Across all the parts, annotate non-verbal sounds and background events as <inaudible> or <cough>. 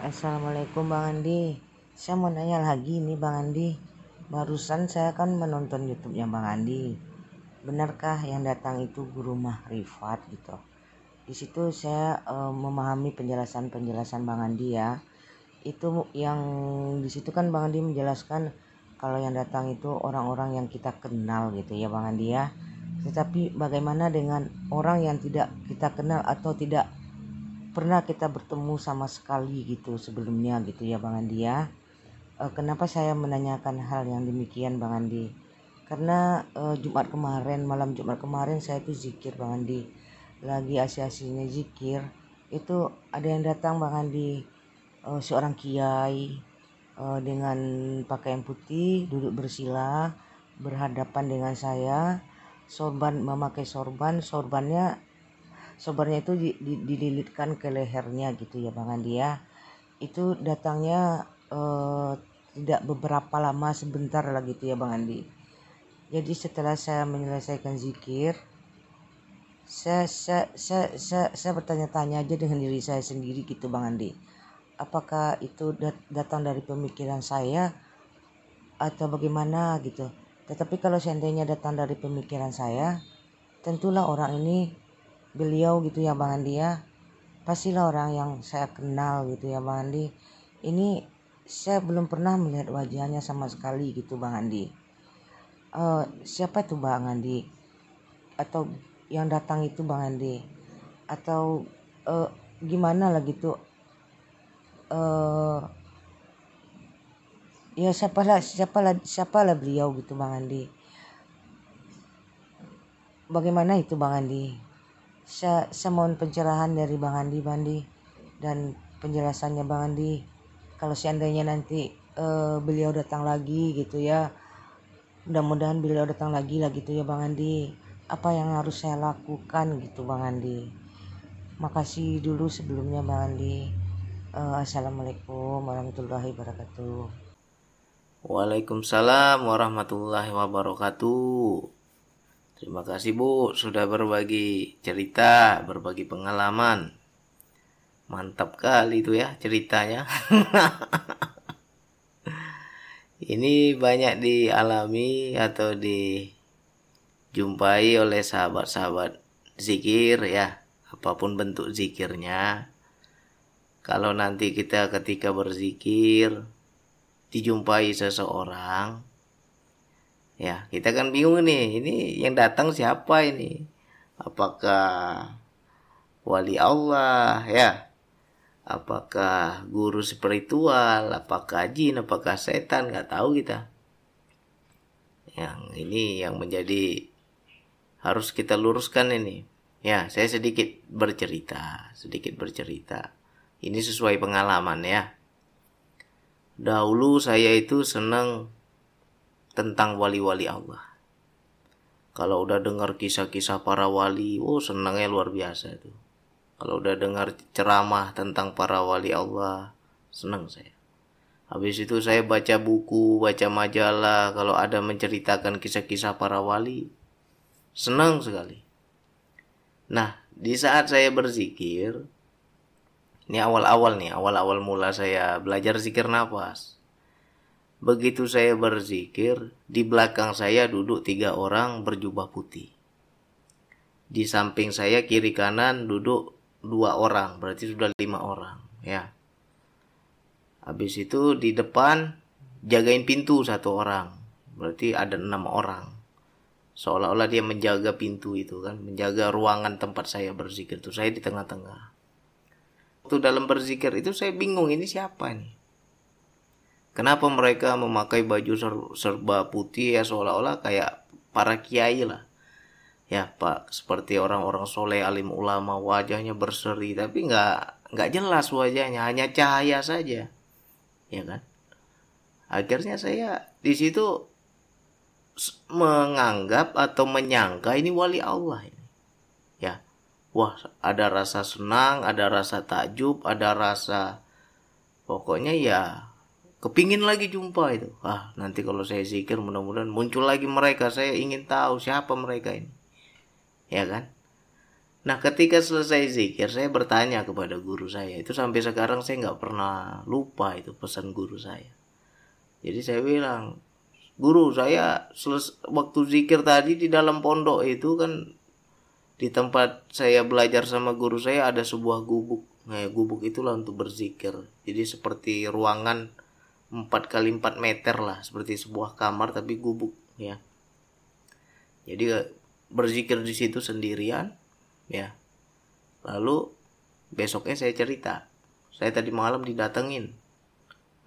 Assalamualaikum Bang Andi. Saya mau nanya lagi nih Bang Andi. Barusan saya kan menonton YouTube-nya Bang Andi. Benarkah yang datang itu guru Mahrifat gitu? Di situ saya uh, memahami penjelasan-penjelasan Bang Andi ya. Itu yang di situ kan Bang Andi menjelaskan kalau yang datang itu orang-orang yang kita kenal gitu ya Bang Andi ya. Tetapi bagaimana dengan orang yang tidak kita kenal atau tidak pernah kita bertemu sama sekali gitu sebelumnya gitu ya Bang Andi ya. E, kenapa saya menanyakan hal yang demikian Bang Andi? Karena e, Jumat kemarin, malam Jumat kemarin saya itu zikir Bang Andi. Lagi asyik-asyiknya zikir, itu ada yang datang Bang Andi, e, seorang kiai e, dengan pakaian putih, duduk bersila, berhadapan dengan saya, sorban memakai sorban, sorbannya sobarnya itu dililitkan ke lehernya gitu ya Bang Andi ya. Itu datangnya eh, tidak beberapa lama sebentar lah gitu ya Bang Andi. Jadi setelah saya menyelesaikan zikir saya saya saya, saya, saya bertanya-tanya aja dengan diri saya sendiri gitu Bang Andi. Apakah itu dat datang dari pemikiran saya atau bagaimana gitu. Tetapi kalau seandainya datang dari pemikiran saya tentulah orang ini beliau gitu ya Bang Andi ya. Pastilah orang yang saya kenal gitu ya Bang Andi. Ini saya belum pernah melihat wajahnya sama sekali gitu Bang Andi. Uh, siapa itu Bang Andi? Atau yang datang itu Bang Andi? Atau uh, gimana lah gitu? Uh, ya siapalah siapalah siapalah beliau gitu Bang Andi? Bagaimana itu Bang Andi saya, saya mohon pencerahan dari Bang Andi Bandi dan penjelasannya Bang Andi. Kalau seandainya nanti uh, beliau datang lagi gitu ya mudah-mudahan beliau datang lagi lah gitu ya Bang Andi. Apa yang harus saya lakukan gitu Bang Andi? Makasih dulu sebelumnya Bang Andi. Uh, Assalamualaikum warahmatullahi wabarakatuh. Waalaikumsalam warahmatullahi wabarakatuh Terima kasih Bu sudah berbagi cerita, berbagi pengalaman. Mantap kali itu ya ceritanya. <laughs> Ini banyak dialami atau dijumpai oleh sahabat-sahabat zikir ya, apa pun bentuk zikirnya. Kalau nanti kita ketika berzikir dijumpai seseorang ya kita kan bingung nih ini yang datang siapa ini? Apakah wali Allah? Ya. Apakah guru spiritual? Apakah jin? Apakah setan? Nggak tahu kita. Yang ini yang menjadi harus kita luruskan ini. Ya saya sedikit bercerita sedikit bercerita. Ini sesuai pengalaman ya. Dahulu saya itu senang tentang wali-wali Allah. Kalau udah dengar kisah-kisah para wali, oh senangnya luar biasa itu. Kalau udah dengar ceramah tentang para wali Allah, senang saya. Habis itu saya baca buku, baca majalah, kalau ada menceritakan kisah-kisah para wali, senang sekali. Nah, di saat saya berzikir, ini awal-awal nih, awal-awal mula saya belajar zikir nafas. Begitu saya berzikir, di belakang saya duduk tiga orang berjubah putih. Di samping saya kiri kanan duduk dua orang, berarti sudah lima orang, ya. Habis itu di depan jagain pintu satu orang, berarti ada enam orang. Seolah-olah dia menjaga pintu itu kan, menjaga ruangan tempat saya berzikir itu. Saya di tengah-tengah. Waktu dalam berzikir itu saya bingung ini siapa nih Kenapa mereka memakai baju serba putih ya seolah-olah kayak para kiai lah. Ya pak, seperti orang-orang soleh alim ulama wajahnya berseri tapi nggak nggak jelas wajahnya hanya cahaya saja, ya kan? Akhirnya saya di situ menganggap atau menyangka ini wali Allah ini. Ya. Wah, ada rasa senang, ada rasa takjub, ada rasa pokoknya ya kepingin lagi jumpa itu ah nanti kalau saya zikir mudah-mudahan muncul lagi mereka saya ingin tahu siapa mereka ini ya kan Nah ketika selesai zikir saya bertanya kepada guru saya itu sampai sekarang saya nggak pernah lupa itu pesan guru saya. Jadi saya bilang guru saya seles waktu zikir tadi di dalam pondok itu kan di tempat saya belajar sama guru saya ada sebuah gubuk. Nah gubuk itulah untuk berzikir. Jadi seperti ruangan 4 kali 4 meter lah seperti sebuah kamar tapi gubuk ya. Jadi berzikir di situ sendirian ya. Lalu besoknya saya cerita. Saya tadi malam didatengin.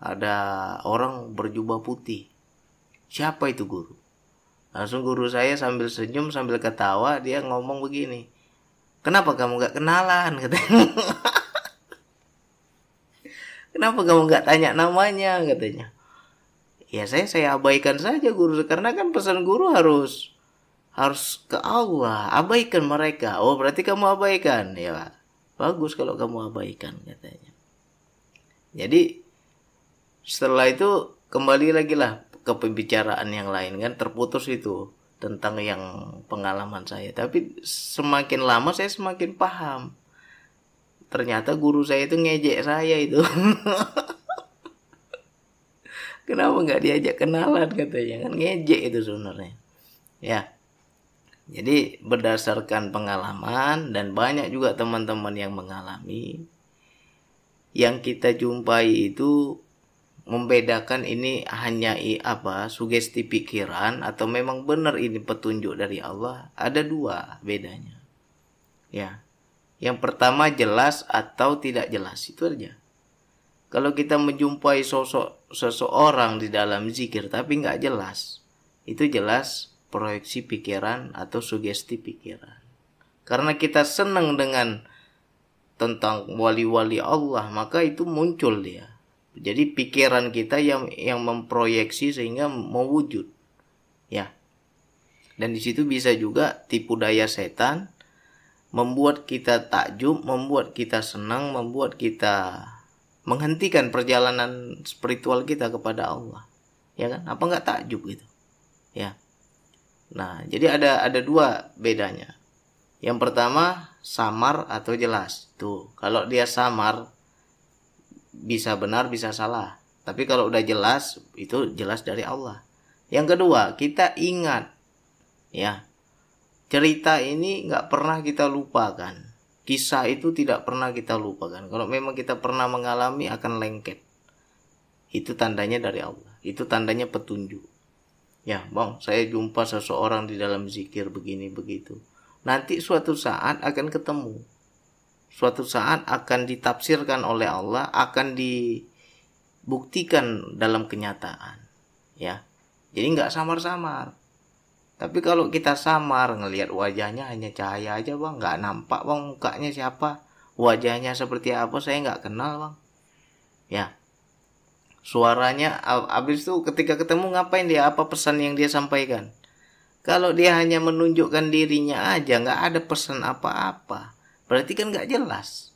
Ada orang berjubah putih. Siapa itu guru? Langsung guru saya sambil senyum sambil ketawa dia ngomong begini. Kenapa kamu gak kenalan? <laughs> katanya kenapa kamu gak tanya namanya katanya? Ya saya saya abaikan saja guru. Karena kan pesan guru harus harus ke Allah. Abaikan mereka. Oh berarti kamu abaikan. Ya bagus kalau kamu abaikan katanya. Jadi setelah itu kembali lagi lah ke pembicaraan yang lain. Kan terputus itu tentang yang pengalaman saya. Tapi semakin lama saya semakin paham ternyata guru saya itu ngejek saya itu. <laughs> Kenapa nggak diajak kenalan katanya? Kan ngejek itu sebenarnya. Ya. Jadi berdasarkan pengalaman dan banyak juga teman-teman yang mengalami yang kita jumpai itu membedakan ini hanya apa sugesti pikiran atau memang benar ini petunjuk dari Allah. Ada dua bedanya. Ya yang pertama jelas atau tidak jelas itu aja kalau kita menjumpai sosok seseorang di dalam zikir tapi nggak jelas itu jelas proyeksi pikiran atau sugesti pikiran. Karena kita senang dengan tentang wali-wali Allah, maka itu muncul dia. Jadi pikiran kita yang yang memproyeksi sehingga mewujud. Ya. Dan di situ bisa juga tipu daya setan membuat kita takjub, membuat kita senang, membuat kita menghentikan perjalanan spiritual kita kepada Allah. Ya kan? Apa nggak takjub gitu? Ya. Nah, jadi ada ada dua bedanya. Yang pertama samar atau jelas. Tuh, kalau dia samar bisa benar bisa salah. Tapi kalau udah jelas itu jelas dari Allah. Yang kedua, kita ingat ya. Cerita ini nggak pernah kita lupakan. Kisah itu tidak pernah kita lupakan. Kalau memang kita pernah mengalami akan lengket. Itu tandanya dari Allah. Itu tandanya petunjuk ya bang saya jumpa seseorang di dalam zikir begini begitu nanti suatu saat akan ketemu suatu saat akan ditafsirkan oleh Allah akan dibuktikan dalam kenyataan ya jadi nggak samar-samar tapi kalau kita samar ngelihat wajahnya hanya cahaya aja bang. Nggak nampak bang mukanya siapa. Wajahnya seperti apa saya nggak kenal bang. Ya. Suaranya habis itu ketika ketemu ngapain dia? Apa pesan yang dia sampaikan? Kalau dia hanya menunjukkan dirinya aja nggak ada pesan apa-apa. Berarti kan nggak jelas.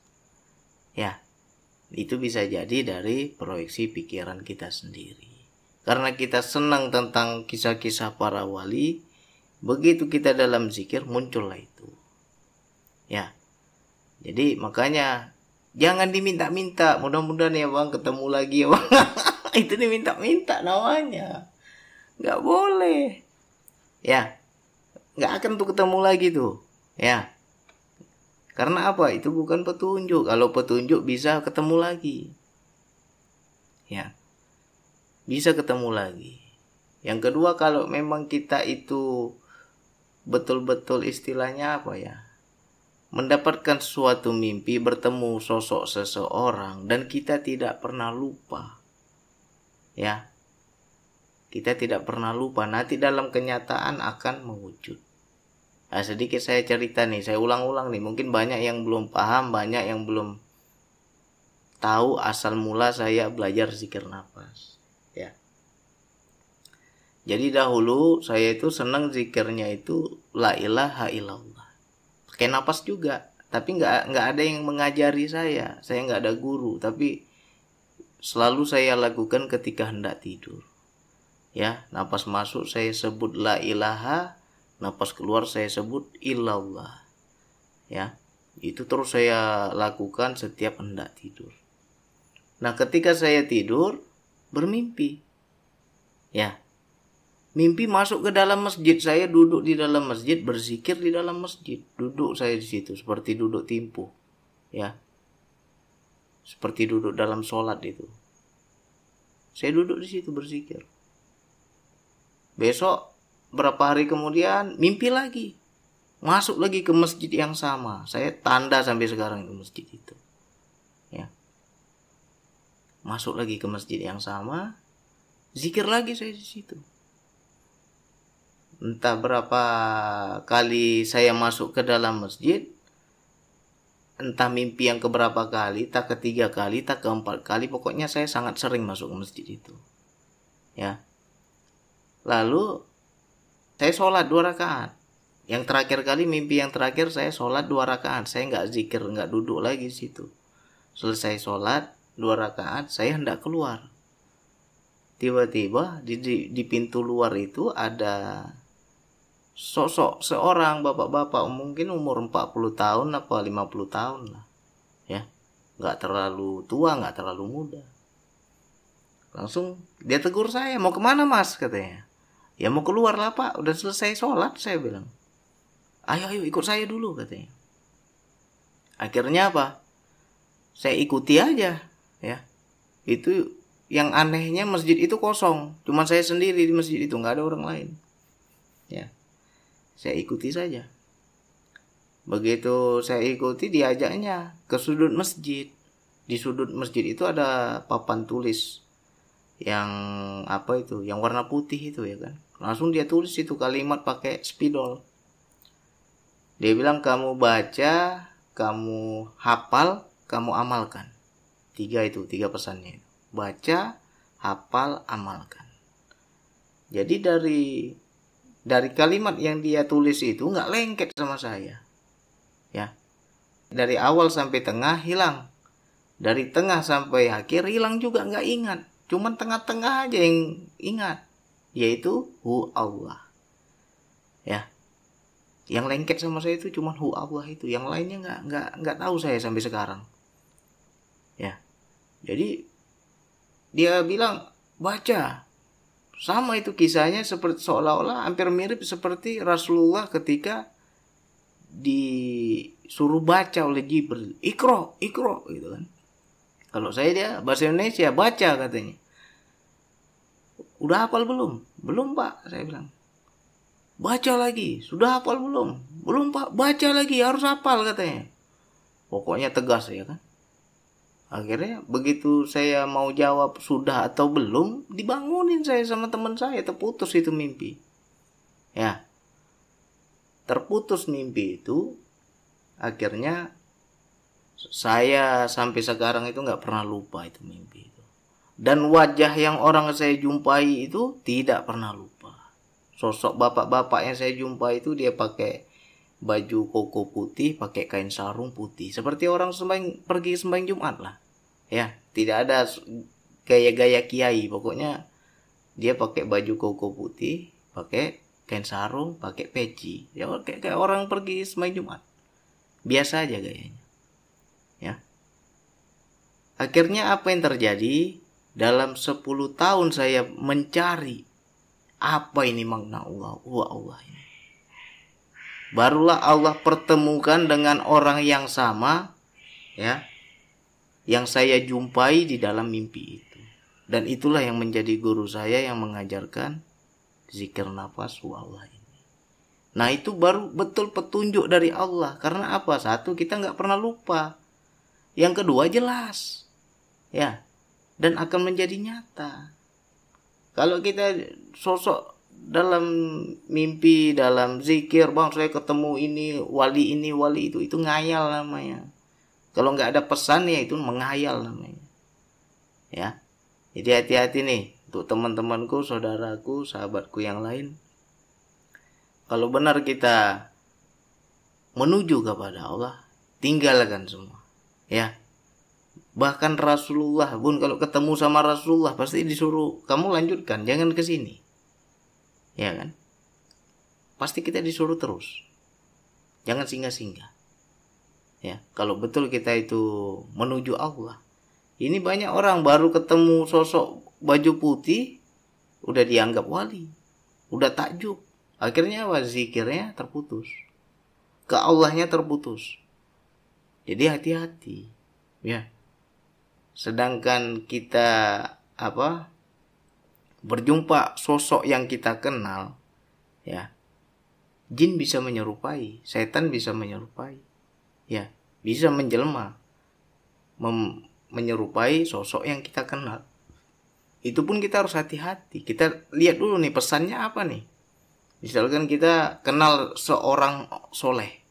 Ya. Itu bisa jadi dari proyeksi pikiran kita sendiri. Karena kita senang tentang kisah-kisah para wali begitu kita dalam zikir muncullah itu. Ya. Jadi makanya jangan diminta-minta. Mudah-mudahan ya bang ketemu lagi ya bang. <laughs> Itu diminta-minta namanya. Nggak boleh. Ya. Nggak akan tuh ketemu lagi tuh. Ya. Karena apa? Itu bukan petunjuk. Kalau petunjuk bisa ketemu lagi. Ya. Bisa ketemu lagi. Yang kedua kalau memang kita itu betul-betul istilahnya apa ya mendapatkan suatu mimpi bertemu sosok seseorang dan kita tidak pernah lupa. Ya. Kita tidak pernah lupa nanti dalam kenyataan akan mewujud. Nah, sedikit saya cerita nih, saya ulang-ulang nih. Mungkin banyak yang belum paham, banyak yang belum tahu asal mula saya belajar zikir nafas. Ya. Jadi dahulu saya itu senang zikirnya itu la ilaha illallah. Pakai napas juga tapi nggak nggak ada yang mengajari saya. Saya nggak ada guru tapi selalu saya lakukan ketika hendak tidur. Ya napas masuk saya sebut la ilaha napas keluar saya sebut illallah. Ya itu terus saya lakukan setiap hendak tidur. Nah ketika saya tidur bermimpi. Ya mimpi masuk ke dalam masjid. Saya duduk di dalam masjid berzikir di dalam masjid. Duduk saya di situ seperti duduk timpu ya. Seperti duduk dalam sholat itu. Saya duduk di situ berzikir. Besok berapa hari kemudian mimpi lagi. Masuk lagi ke masjid yang sama. Saya tanda sampai sekarang ke masjid itu ya. Masuk lagi ke masjid yang sama zikir lagi saya di situ entah berapa kali saya masuk ke dalam masjid entah mimpi yang keberapa kali tak ketiga kali tak keempat kali pokoknya saya sangat sering masuk ke masjid itu. Ya. Lalu saya sholat dua rakaat. Yang terakhir kali mimpi yang terakhir saya sholat dua rakaat. Saya nggak zikir nggak duduk lagi situ. Selesai sholat dua rakaat saya hendak keluar. Tiba-tiba di, di, di pintu luar itu ada sosok seorang bapak-bapak mungkin umur 40 tahun apa 50 tahun lah ya. Nggak terlalu tua nggak terlalu muda. Langsung dia tegur saya mau ke mana mas? katanya. Ya mau keluar lah pak. Udah selesai sholat saya bilang. Ayo ayo ikut saya dulu katanya. Akhirnya apa? Saya ikuti aja ya. Itu yang anehnya masjid itu kosong. Cuma saya sendiri di masjid itu nggak ada orang lain saya ikuti saja begitu saya ikuti diajaknya ke sudut masjid di sudut masjid itu ada papan tulis yang apa itu yang warna putih itu ya kan langsung dia tulis itu kalimat pakai spidol dia bilang kamu baca, kamu hafal, kamu amalkan. Tiga itu, tiga pesannya. Baca, hafal, amalkan. Jadi dari dari kalimat yang dia tulis itu nggak lengket sama saya. Ya. Dari awal sampai tengah hilang. Dari tengah sampai akhir hilang juga nggak ingat. Cuman tengah-tengah aja yang ingat. Yaitu hu Allah. Ya yang lengket sama saya itu cuma hu Allah itu yang lainnya nggak nggak nggak tahu saya sampai sekarang ya jadi dia bilang baca sama itu kisahnya seperti seolah-olah hampir mirip seperti Rasulullah ketika disuruh baca oleh Jibril. Ikro ikro gitu kan. Kalau saya dia bahasa Indonesia baca katanya. Udah hafal belum? Belum pak saya bilang. Baca lagi. Sudah hafal belum? Belum pak baca lagi harus hafal katanya. Pokoknya tegas ya kan akhirnya begitu saya mau jawab sudah atau belum dibangunin saya sama teman saya terputus itu mimpi. Ya. Terputus mimpi itu akhirnya saya sampai sekarang itu nggak pernah lupa itu mimpi itu. Dan wajah yang orang saya jumpai itu tidak pernah lupa. Sosok bapak-bapak yang saya jumpa itu dia pakai baju koko putih, pakai kain sarung putih, seperti orang sembang pergi sembang Jumat lah. Ya, tidak ada gaya-gaya kiai, pokoknya dia pakai baju koko putih, pakai kain sarung, pakai peci, ya kayak, kayak orang pergi sembang Jumat. Biasa aja gayanya. Ya. Akhirnya apa yang terjadi? Dalam 10 tahun saya mencari apa ini makna Allah? Wah Allah ini. Barulah Allah pertemukan dengan orang yang sama ya yang saya jumpai di dalam mimpi itu. Dan itulah yang menjadi guru saya yang mengajarkan zikir nafas Allah ini. Nah itu baru betul petunjuk dari Allah. Karena apa? Satu kita nggak pernah lupa. Yang kedua jelas. Ya. Dan akan menjadi nyata. Kalau kita sosok dalam mimpi, dalam zikir, bang saya ketemu ini, wali ini, wali itu, itu ngayal namanya. Kalau nggak ada pesan ya itu menghayal namanya. Ya, jadi hati-hati nih untuk teman-temanku, saudaraku, sahabatku yang lain. Kalau benar kita menuju kepada Allah, tinggalkan semua. Ya, bahkan Rasulullah pun kalau ketemu sama Rasulullah pasti disuruh kamu lanjutkan jangan ke sini ya kan? Pasti kita disuruh terus. Jangan singgah-singgah. Ya kalau betul kita itu menuju Allah. Ini banyak orang baru ketemu sosok baju putih udah dianggap wali udah takjub. Akhirnya apa? Zikirnya terputus. Ke Allahnya terputus. Jadi hati-hati. Ya. Sedangkan kita apa berjumpa sosok yang kita kenal ya. Jin bisa menyerupai setan bisa menyerupai ya. Bisa menjelma menyerupai sosok yang kita kenal. Itu pun kita harus hati-hati. Kita lihat dulu nih pesannya apa nih? Misalkan kita kenal seorang soleh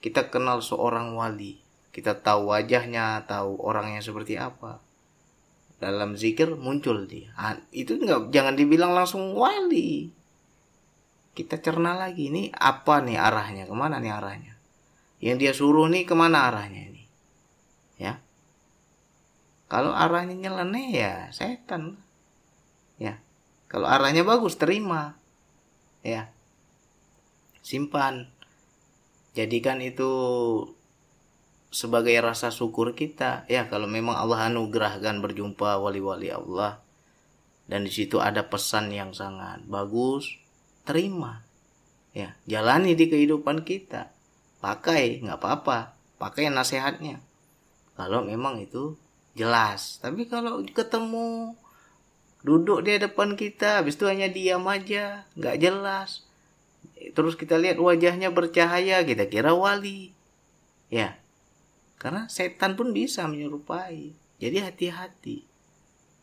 kita kenal seorang wali kita tahu wajahnya tahu orangnya seperti apa dalam zikir muncul dia. Itu nggak jangan dibilang langsung wali. Kita cerna lagi ini apa nih arahnya? Ke mana nih arahnya? Yang dia suruh nih ke mana arahnya ini? Ya. Kalau arahnya nyeleneh ya setan. Ya. Kalau arahnya bagus terima. Ya. Simpan. Jadikan itu sebagai rasa syukur kita. Ya kalau memang Allah anugerahkan berjumpa wali-wali Allah dan di situ ada pesan yang sangat bagus terima. Ya jalani di kehidupan kita. Pakai nggak apa-apa. Pakai nasihatnya. Kalau memang itu jelas. Tapi kalau ketemu duduk di depan kita habis itu hanya diam aja nggak jelas. Terus kita lihat wajahnya bercahaya kita kira wali. Ya karena setan pun bisa menyerupai jadi hati-hati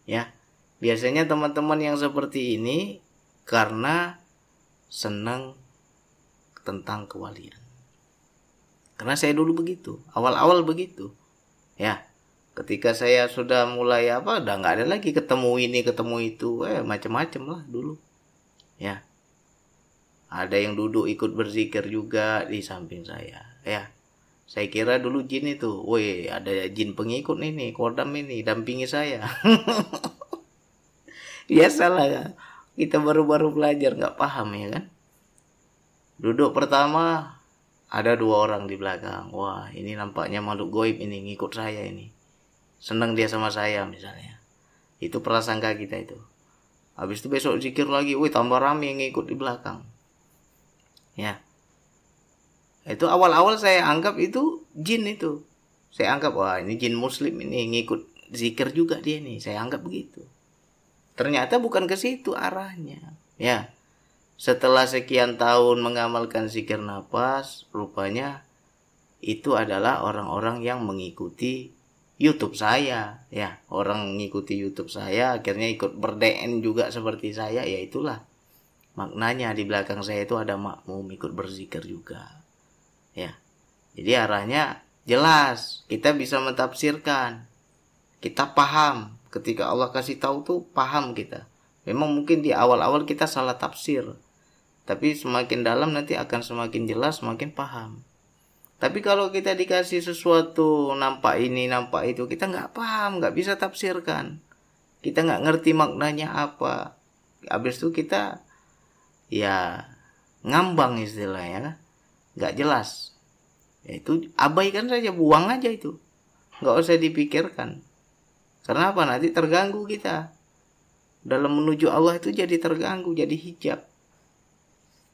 ya biasanya teman-teman yang seperti ini karena senang tentang kewalian. Karena saya dulu begitu, awal-awal begitu. Ya, ketika saya sudah mulai apa, udah nggak ada lagi ketemu ini, ketemu itu, eh macam-macam lah dulu. Ya, ada yang duduk ikut berzikir juga di samping saya. Ya, saya kira dulu jin itu, woi ada jin pengikut ini, kodam ini, dampingi saya. <laughs> Biasalah kita baru-baru belajar nggak paham ya kan? Duduk pertama ada dua orang di belakang. Wah ini nampaknya makhluk goib ini ngikut saya ini. Senang dia sama saya misalnya. Itu prasangka kita itu. Habis itu besok zikir lagi wih tambah rame yang ngikut di belakang. Ya itu awal-awal saya anggap itu jin itu saya anggap wah ini jin muslim ini ngikut zikir juga dia nih saya anggap begitu Ternyata bukan ke situ arahnya. Ya. Setelah sekian tahun mengamalkan zikir nafas, rupanya itu adalah orang-orang yang mengikuti YouTube saya, ya. Orang mengikuti YouTube saya akhirnya ikut berdn juga seperti saya, ya itulah maknanya di belakang saya itu ada makmum ikut berzikir juga. Ya. Jadi arahnya jelas, kita bisa mentafsirkan. Kita paham. Ketika Allah kasih tahu tuh paham kita. Memang mungkin di awal-awal kita salah tafsir. Tapi semakin dalam nanti akan semakin jelas semakin paham. Tapi kalau kita dikasih sesuatu nampak ini nampak itu kita nggak paham nggak bisa tafsirkan. Kita nggak ngerti maknanya apa. Habis itu kita ya ngambang istilahnya nggak jelas ya itu abaikan saja buang aja itu nggak usah dipikirkan karena apa? Nanti terganggu kita. Dalam menuju Allah itu jadi terganggu, jadi hijab.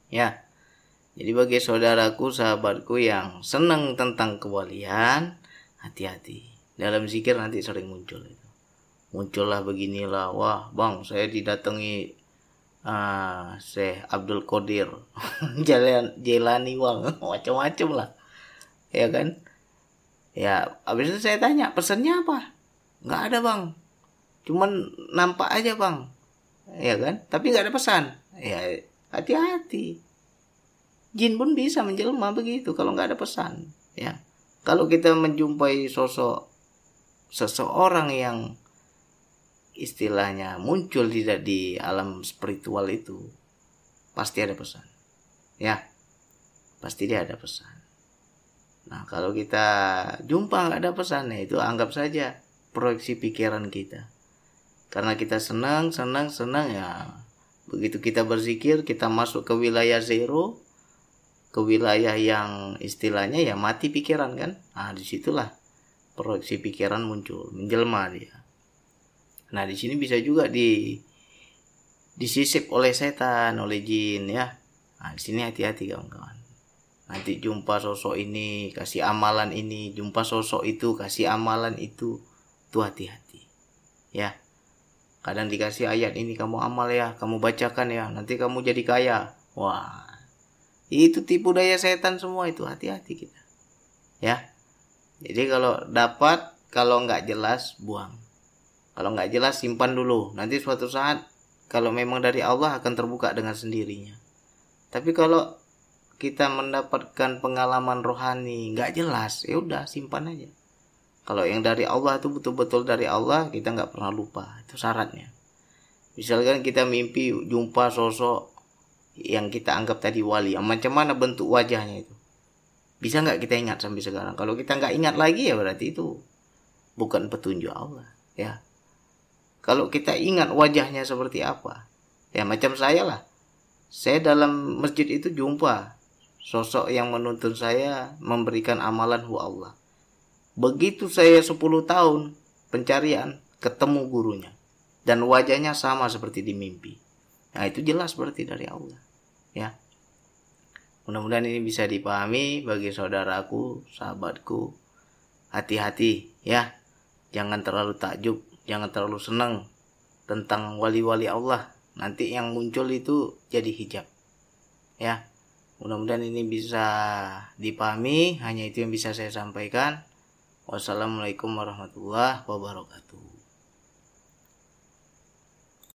Ya. Jadi bagi saudaraku, sahabatku yang senang tentang kewalian, hati-hati. Dalam zikir nanti sering muncul itu. Muncullah beginilah, wah bang saya didatangi uh, Syekh Abdul Qadir. <laughs> Jalan Jelani bang macam-macam lah. Ya kan? Ya habis itu saya tanya pesannya apa? Nggak ada bang. Cuman nampak aja bang. Ya kan? Tapi nggak ada pesan. Ya hati-hati. Jin pun bisa menjelma begitu kalau nggak ada pesan ya. Kalau kita menjumpai sosok seseorang yang istilahnya muncul tidak di alam spiritual itu pasti ada pesan. Ya pasti dia ada pesan. Nah kalau kita jumpa nggak ada pesan ya itu anggap saja proyeksi pikiran kita. Karena kita senang senang senang ya. Begitu kita berzikir kita masuk ke wilayah zero ke wilayah yang istilahnya ya mati pikiran kan? Nah di situlah proyeksi pikiran muncul menjelma dia nah di sini bisa juga di disisip oleh setan oleh jin ya. Nah di sini hati-hati kawan-kawan. Nanti jumpa sosok ini kasih amalan ini. Jumpa sosok itu kasih amalan itu. Tuh hati-hati ya. Kadang dikasih ayat ini kamu amal ya kamu bacakan ya nanti kamu jadi kaya. Wah. Itu tipu daya setan semua itu hati-hati kita ya. Jadi kalau dapat kalau nggak jelas buang kalau nggak jelas simpan dulu nanti suatu saat kalau memang dari Allah akan terbuka dengan sendirinya tapi kalau kita mendapatkan pengalaman rohani nggak jelas ya udah simpan aja kalau yang dari Allah itu betul-betul dari Allah, kita nggak pernah lupa. Itu syaratnya. Misalkan kita mimpi jumpa sosok yang kita anggap tadi wali. Macam mana bentuk wajahnya itu? Bisa nggak kita ingat sampai sekarang? Kalau kita nggak ingat lagi ya berarti itu bukan petunjuk Allah. Ya. Kalau kita ingat wajahnya seperti apa? Ya macam saya lah. Saya dalam masjid itu jumpa sosok yang menuntun saya memberikan amalan hu Allah Begitu saya 10 tahun pencarian, ketemu gurunya. Dan wajahnya sama seperti di mimpi. Nah itu jelas berarti dari Allah. Ya. Mudah-mudahan ini bisa dipahami bagi saudaraku, sahabatku. Hati-hati ya. Jangan terlalu takjub, jangan terlalu senang tentang wali-wali Allah. Nanti yang muncul itu jadi hijab. Ya. Mudah-mudahan ini bisa dipahami, hanya itu yang bisa saya sampaikan. Wassalamualaikum warahmatullahi wabarakatuh.